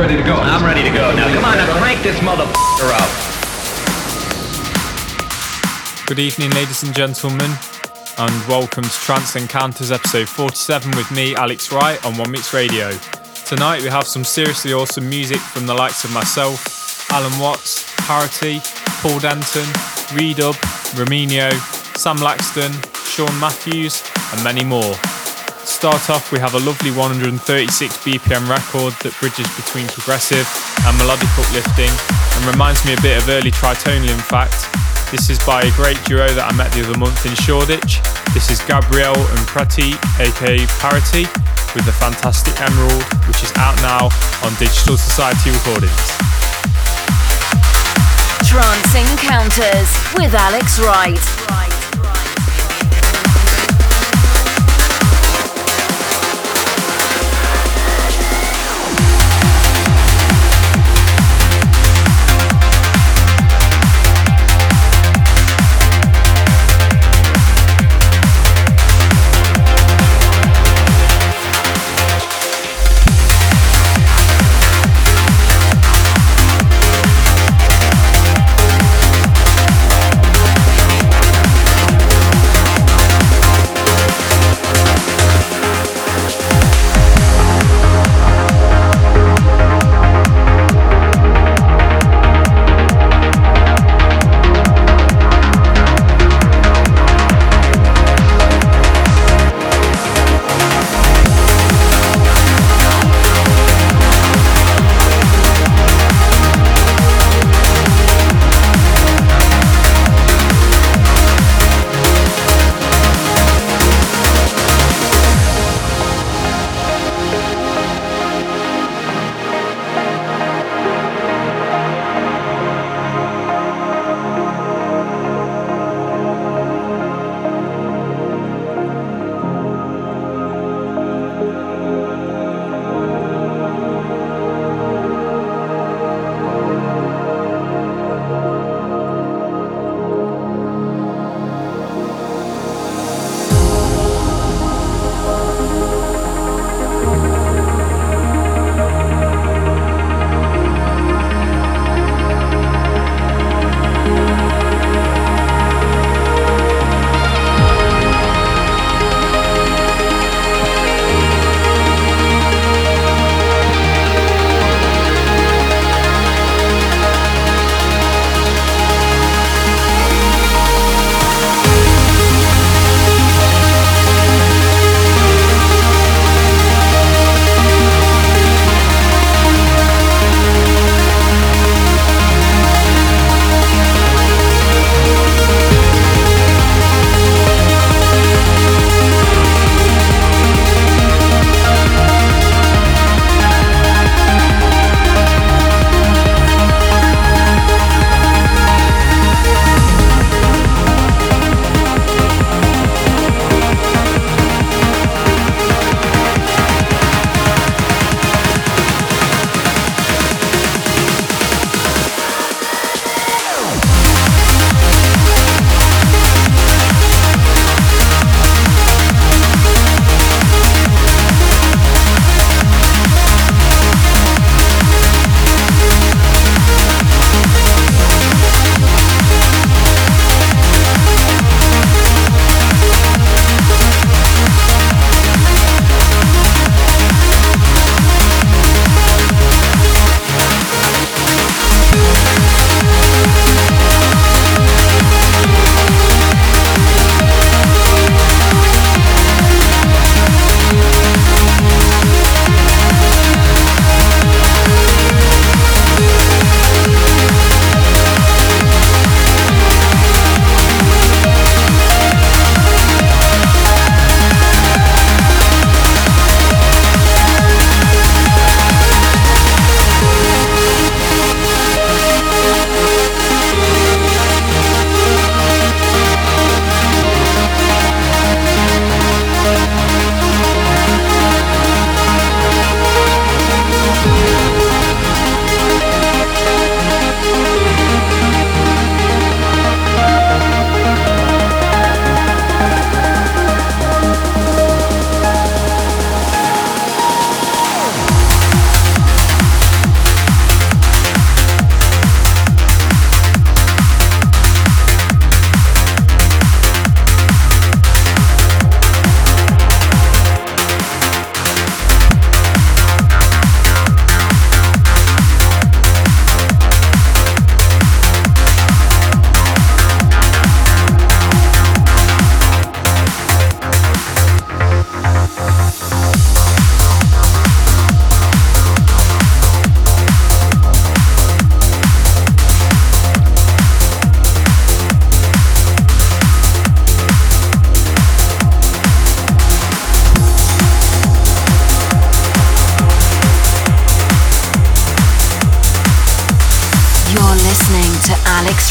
ready to go. I'm ready to go. Now, come on, now crank this motherfucker up. Good evening, ladies and gentlemen, and welcome to Trance Encounters episode 47 with me, Alex Wright, on One Mix Radio. Tonight we have some seriously awesome music from the likes of myself, Alan Watts, Parity, Paul Denton, Redub, Rominio, Sam Laxton, Sean Matthews, and many more. Start off, we have a lovely 136 BPM record that bridges between progressive and melodic uplifting and reminds me a bit of early Tritonium in fact. This is by a great duo that I met the other month in Shoreditch. This is Gabrielle and Prati, aka Parity, with the fantastic Emerald, which is out now on Digital Society Recordings. Trance Encounters with Alex Wright.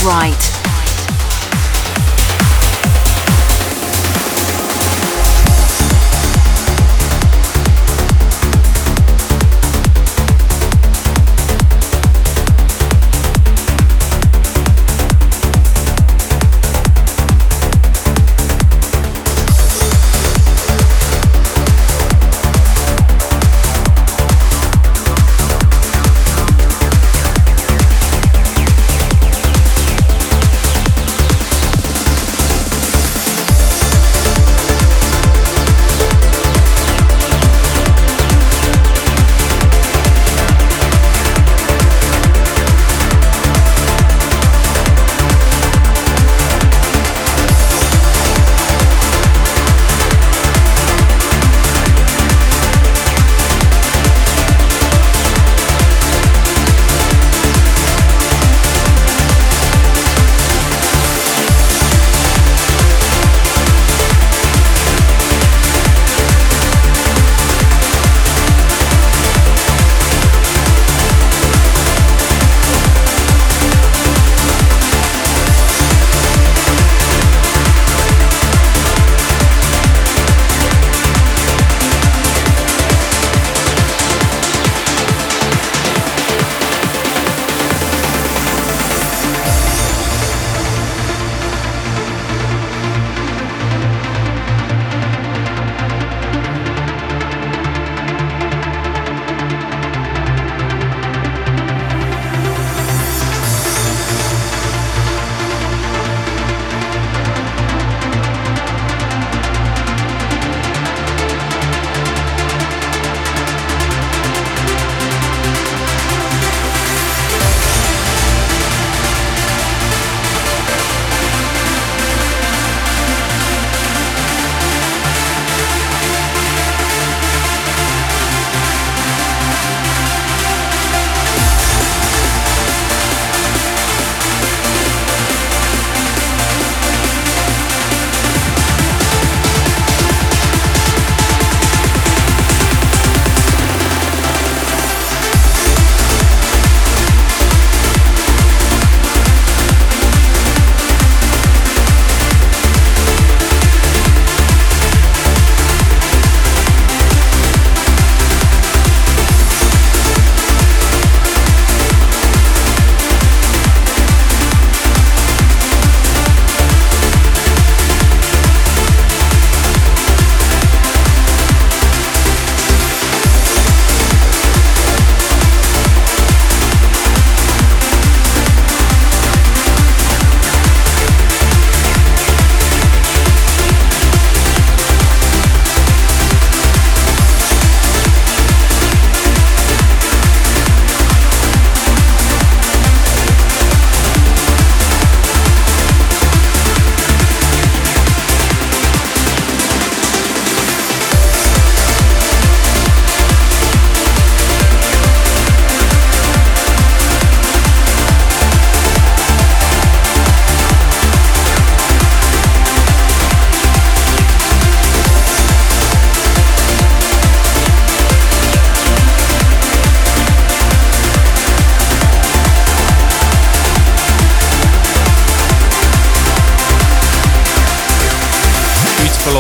Alex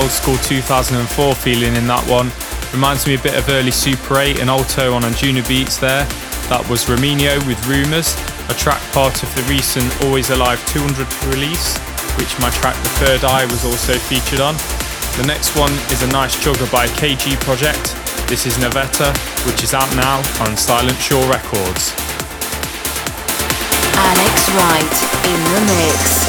old school 2004 feeling in that one. Reminds me a bit of early Super 8 and Alto on Anjunabeats there. That was Romino with Rumours, a track part of the recent Always Alive 200 release, which my track The Third Eye was also featured on. The next one is a nice jogger by KG Project. This is Navetta, which is out now on Silent Shore Records. Alex Wright in the mix.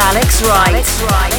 Alex Wright. Alex Wright.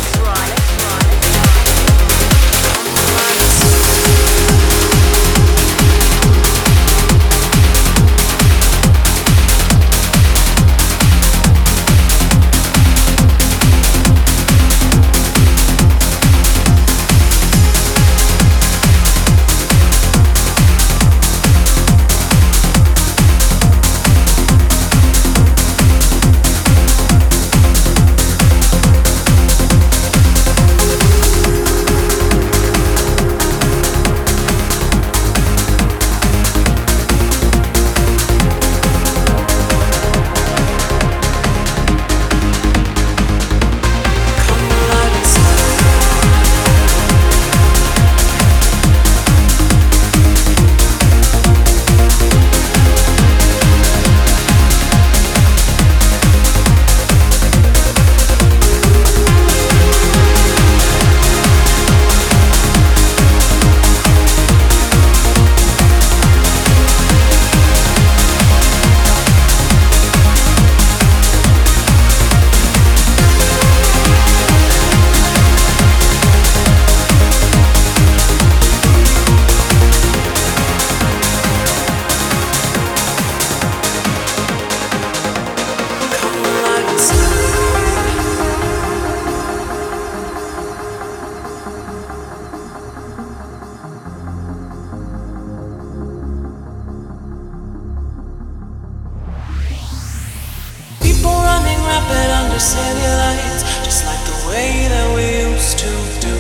carpet under city lights, just like the way that we used to do.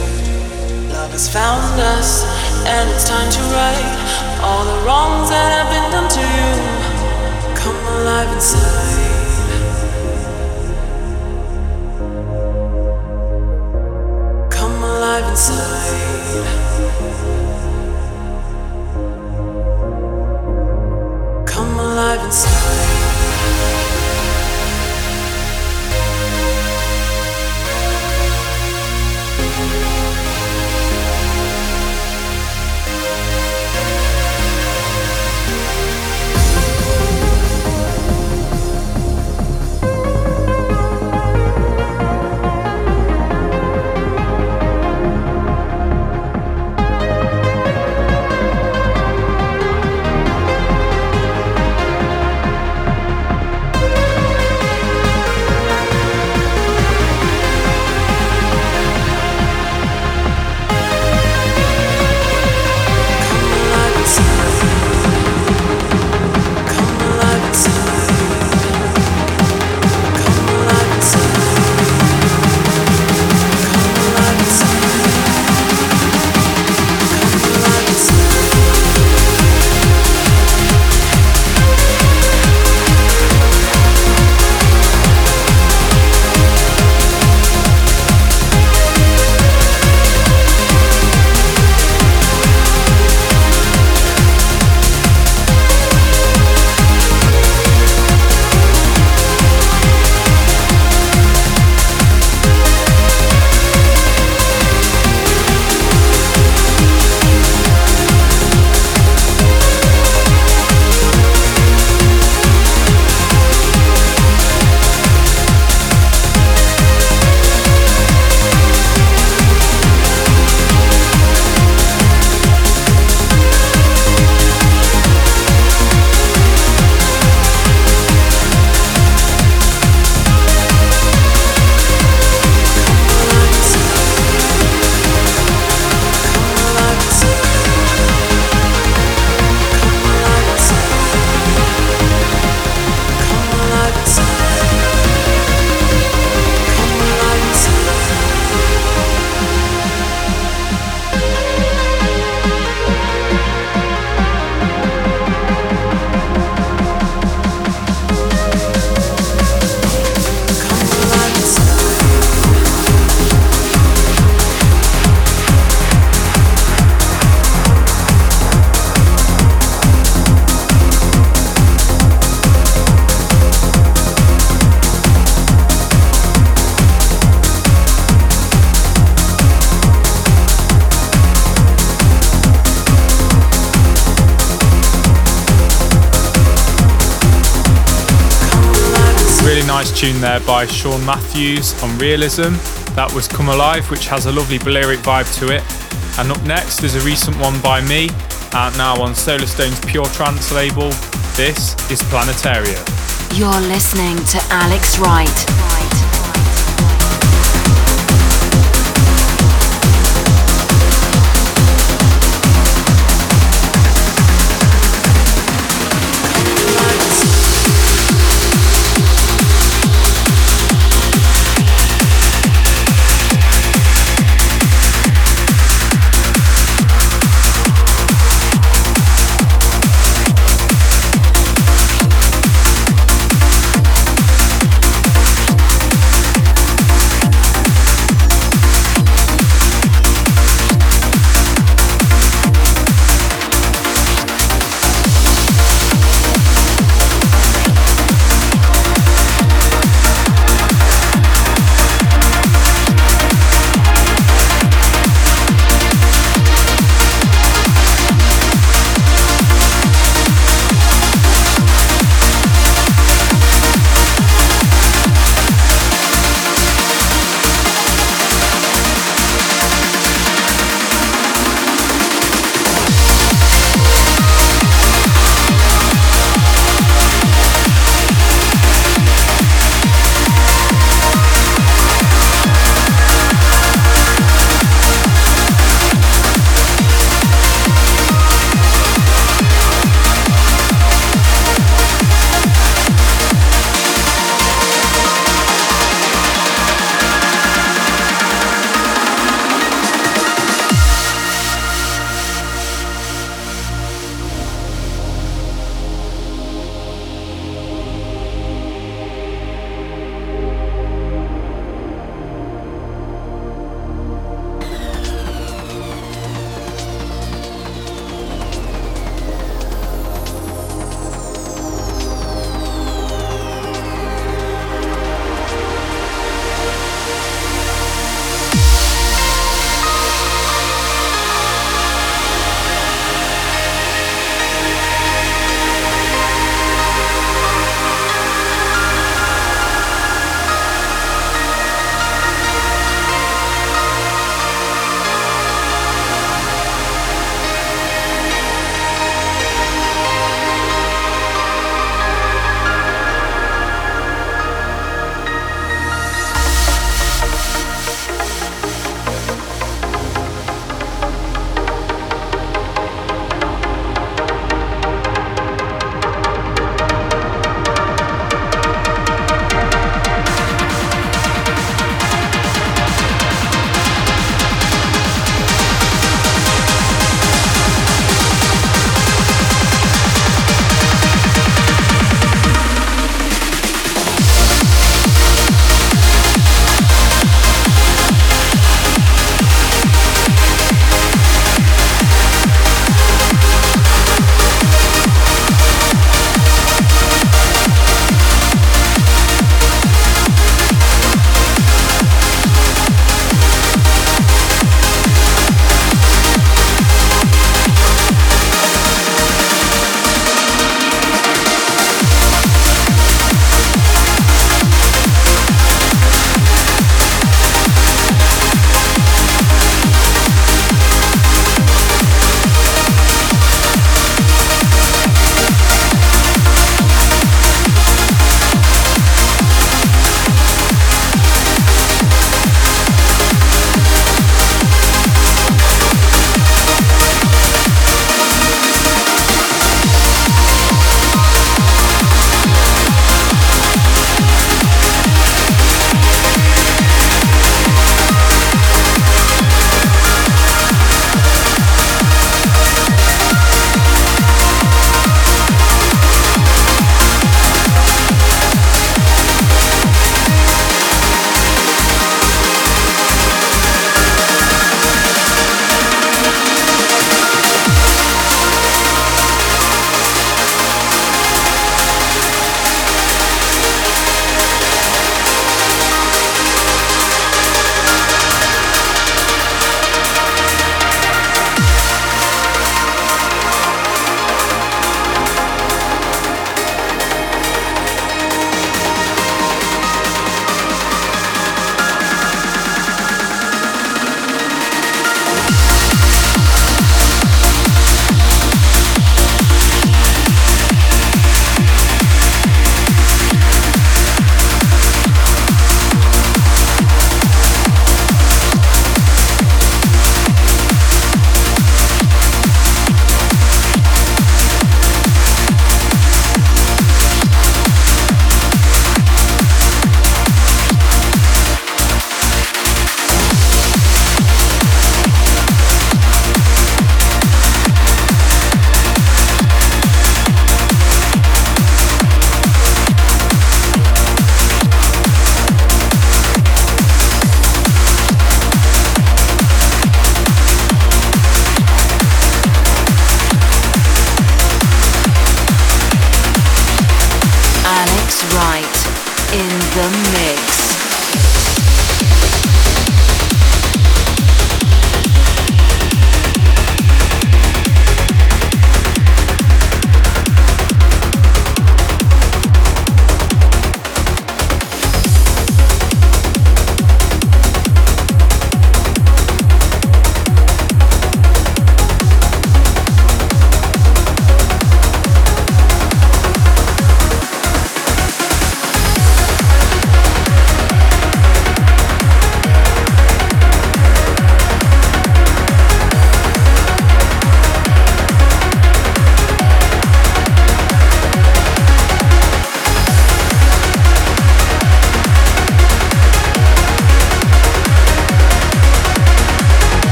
Love has found us, and it's time to right all the wrongs that have been done to you. Come alive inside. Come alive inside. Come alive inside. Tune there by Sean Matthews on Realism. That was Come Alive, which has a lovely Balearic vibe to it. And up next is a recent one by me, out now on Solarstone's Pure Trance label. This is Planetaria. You're listening to Alex Wright.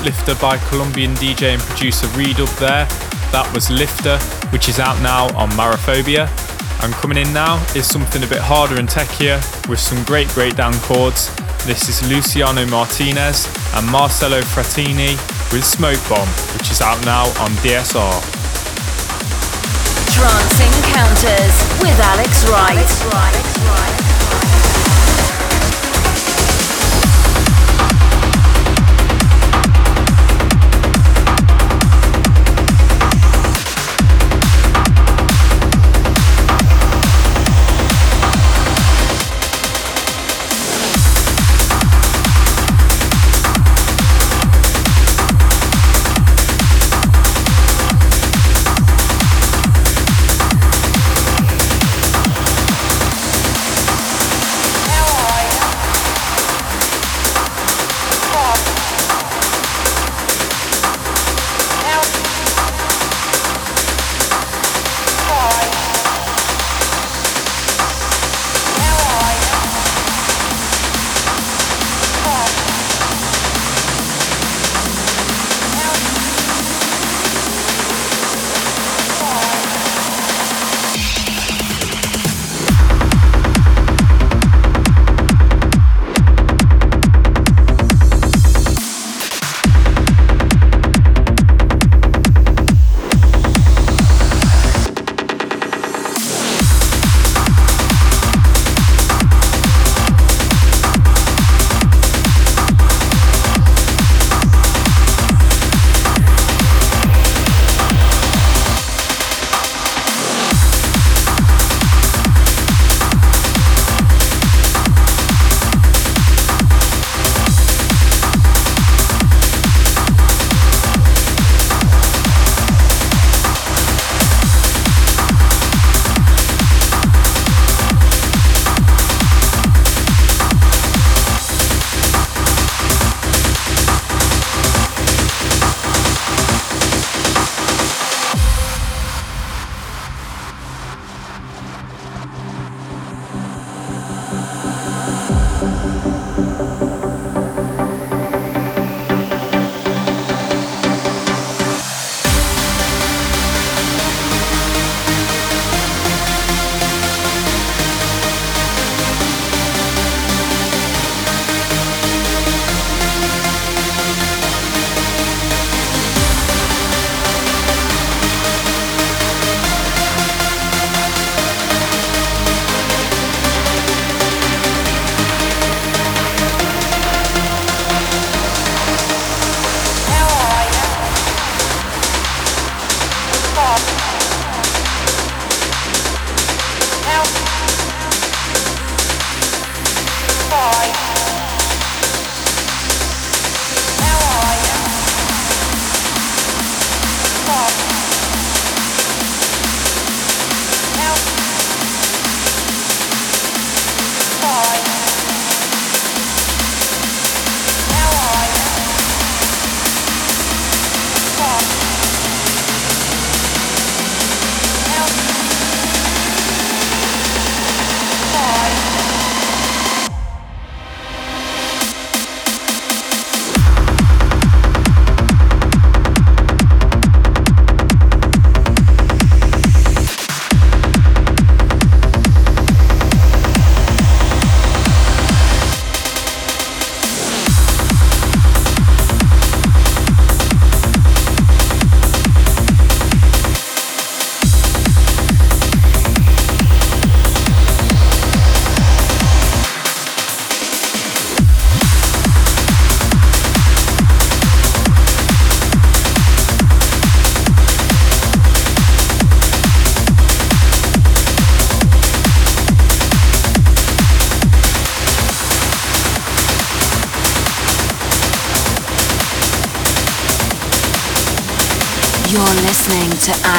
Uplifter by Colombian DJ and producer Redub there. That was Lifter, which is out now on Maraphobia. And coming in now is something a bit harder and techier with some great breakdown chords. This is Luciano Martinez and Marcelo Frattini with Smoke Bomb, which is out now on DSR. Trance Encounters with Alex Wright. Alex Wright.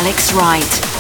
Alex Wright.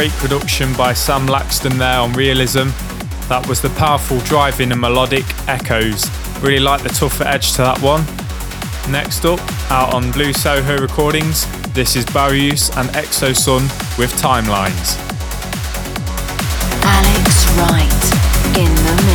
Great production by Sam Laxton there on Realism. That was the powerful driving and melodic echoes. Really like the tougher edge to that one. Next up, out on Blue Soho Recordings, this is Barrios and Exosun with Timelines. Alex Wright in the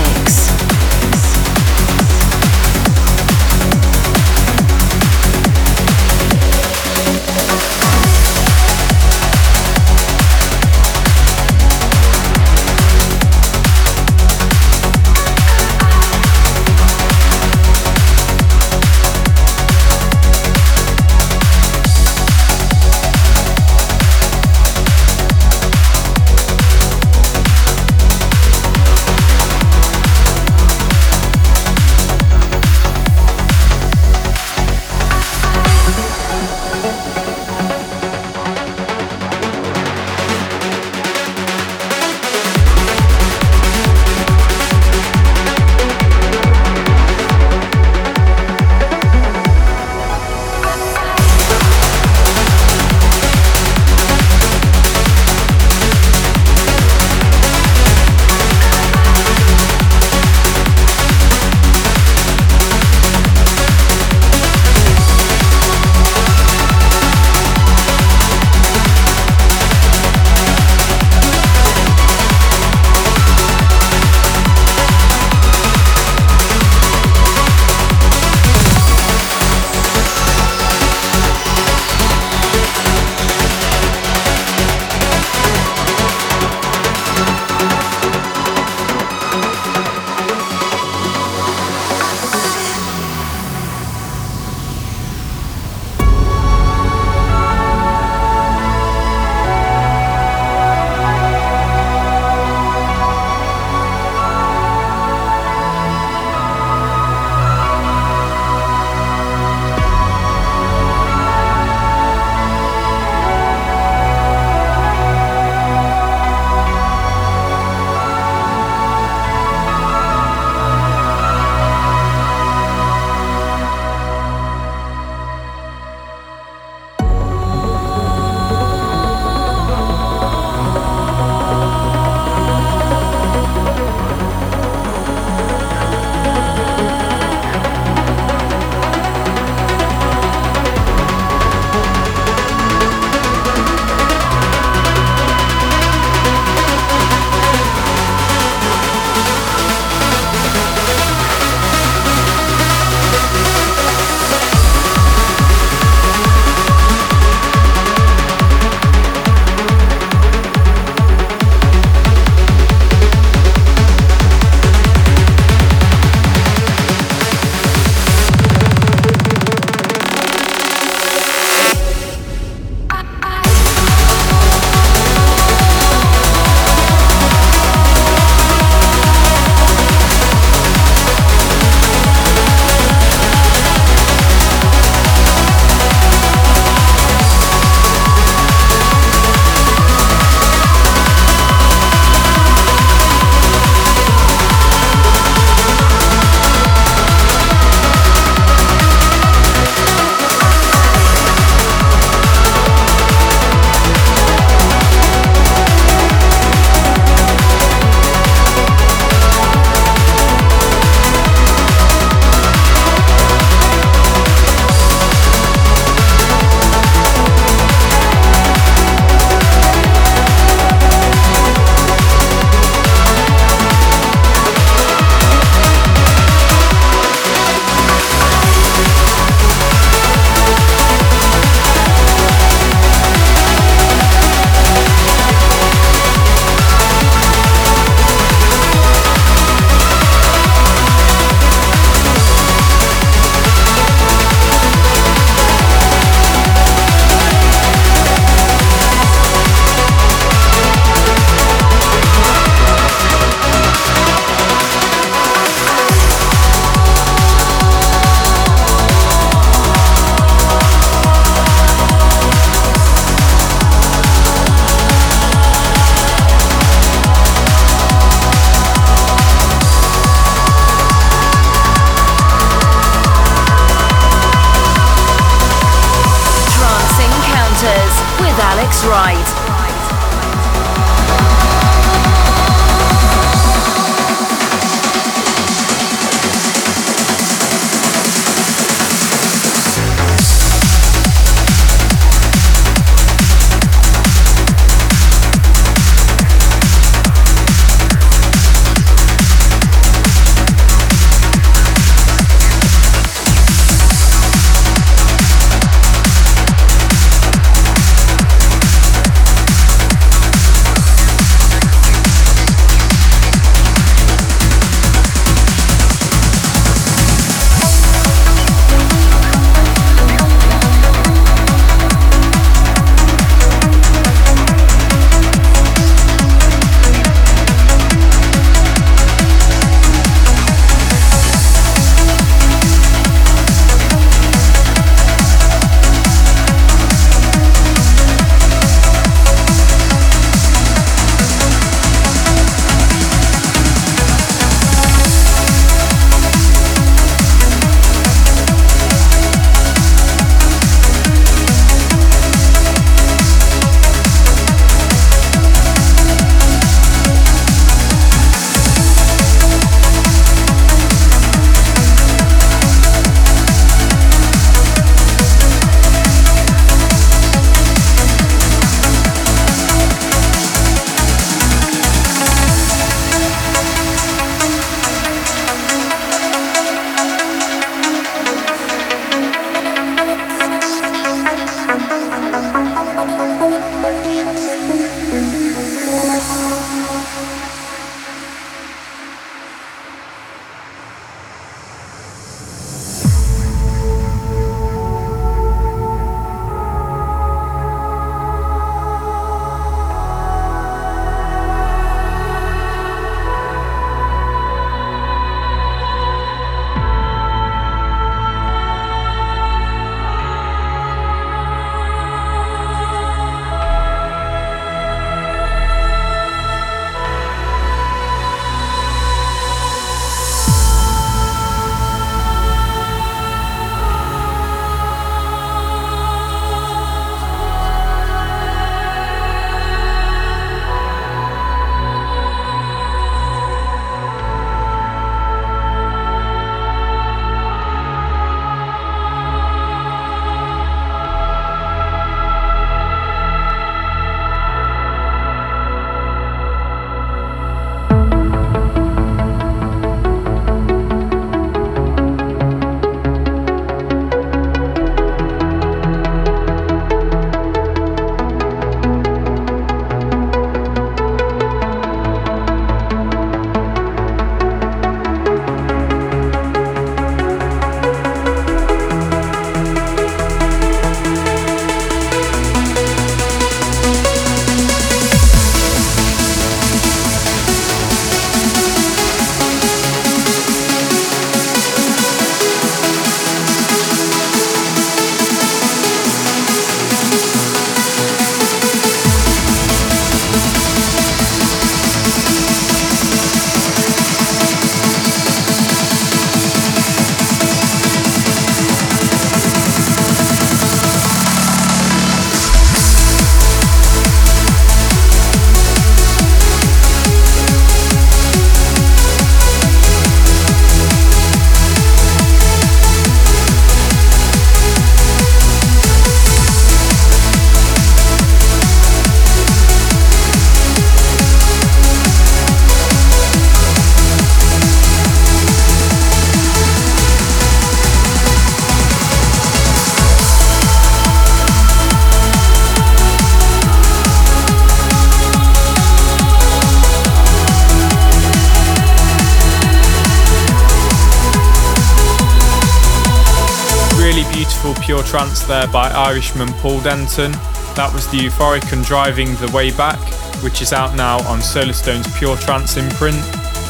trance there by Irishman Paul Denton. That was the Euphoric and Driving the Way Back, which is out now on Solarstone's Pure Trance imprint.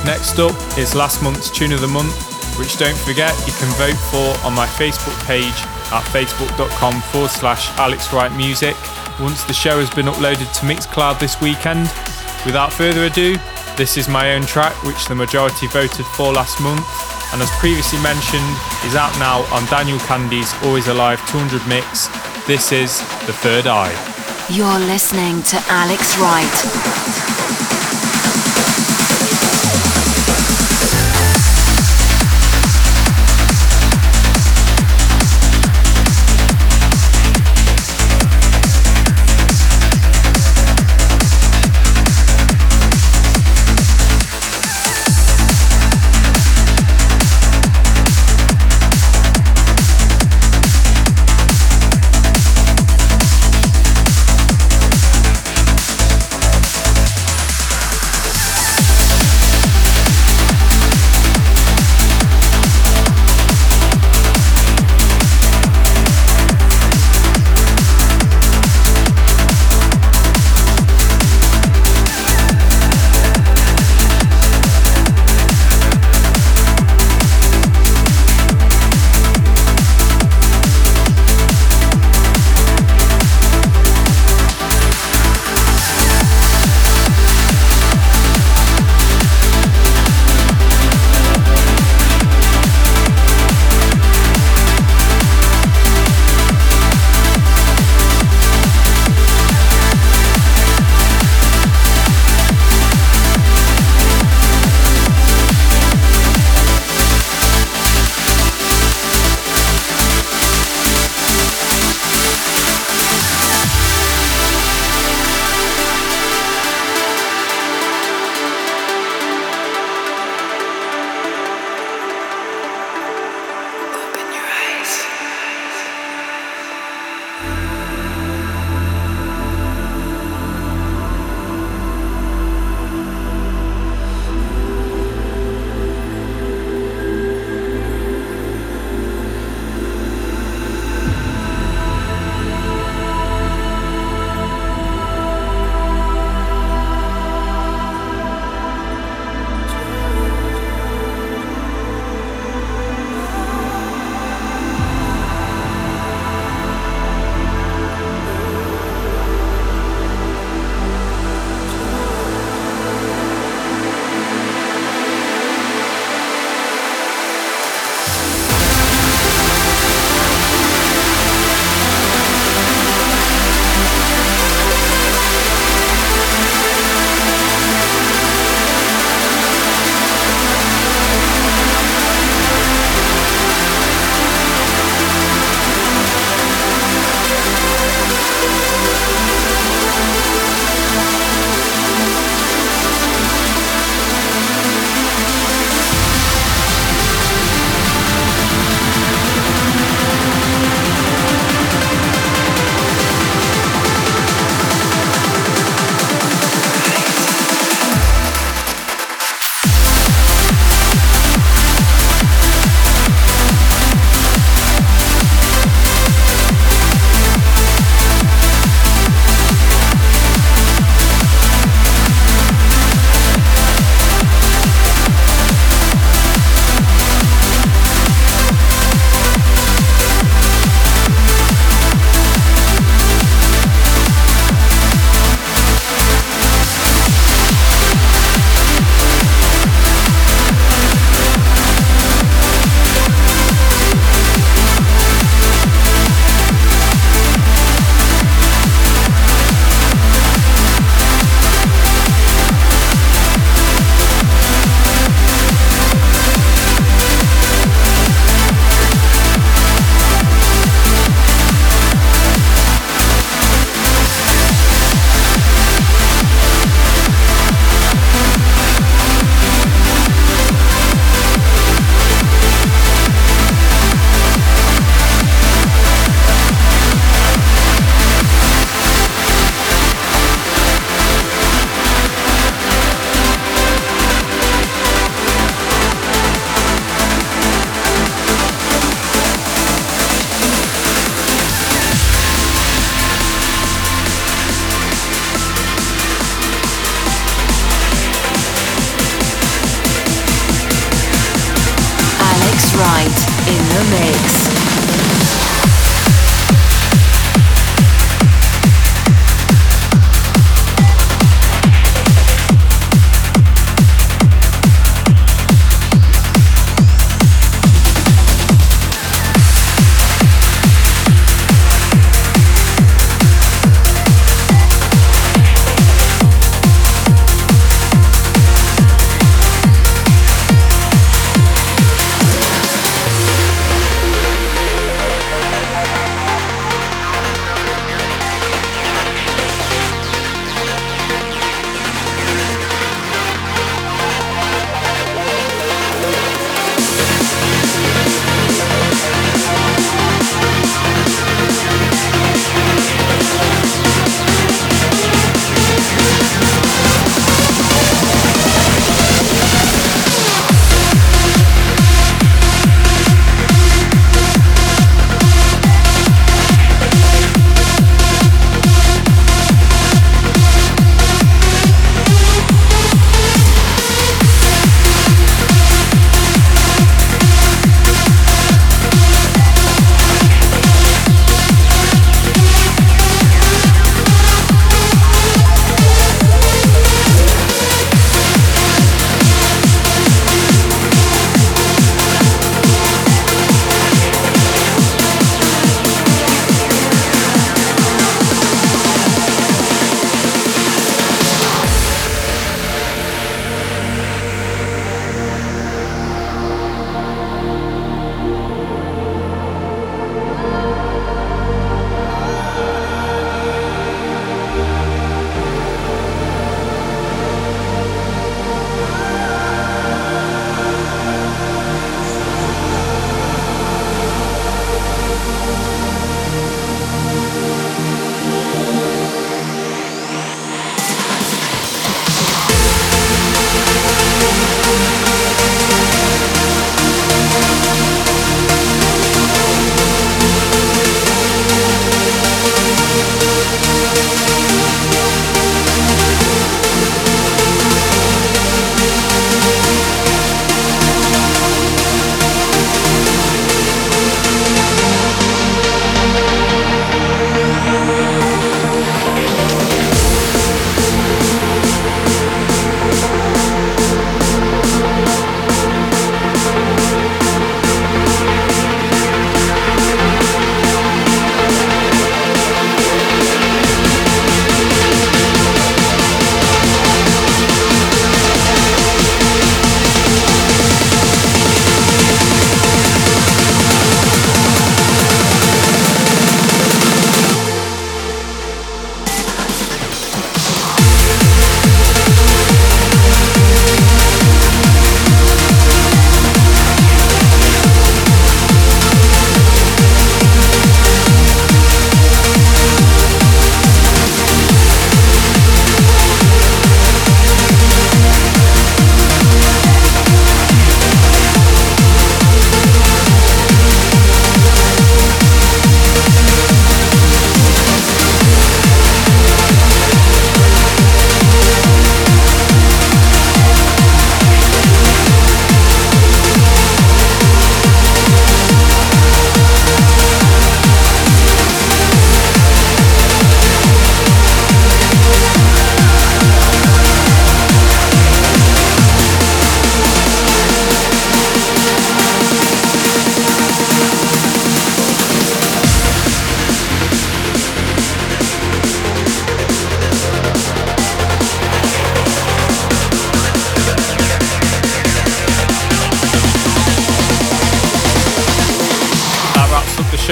Next up is last month's Tune of the Month, which don't forget you can vote for on my Facebook page at facebook.com forward slash Alex Wright Music once the show has been uploaded to Mixcloud this weekend. Without further ado, this is my own track, which the majority voted for last month, and as previously mentioned, is out now on Daniel Kandi's Always Alive 200 mix. This is The Third Eye. You're listening to Alex Wright.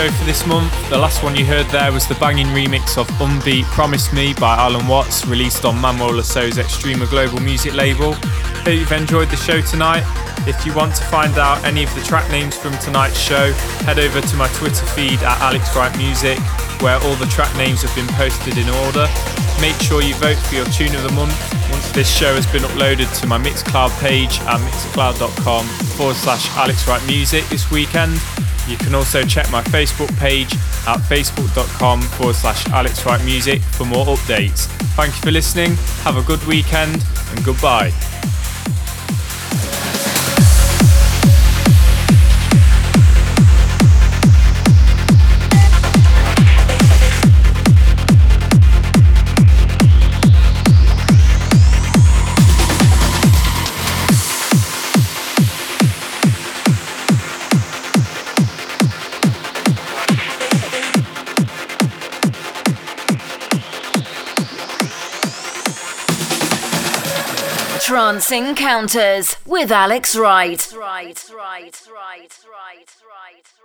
Show for this month. The last one you heard there was the banging remix of Unbeat Promise Me by Alan Watts, released on Manuel Le Saux's Extrema Global music label. Hope you've enjoyed the show tonight. If you want to find out any of the track names from tonight's show, head over to my Twitter feed at Alex Wright Music, where all the track names have been posted in order. Make sure you vote for your tune of the month once this show has been uploaded to my Mixcloud page at mixcloud.com forward slash Alex Wright Music this weekend. You can also check my Facebook page at facebook.com forward slash Alex Wright Music for more updates. Thank you for listening, have a good weekend, and goodbye. Trance Encounters with Alex Wright. Right, right, right, right, right, right.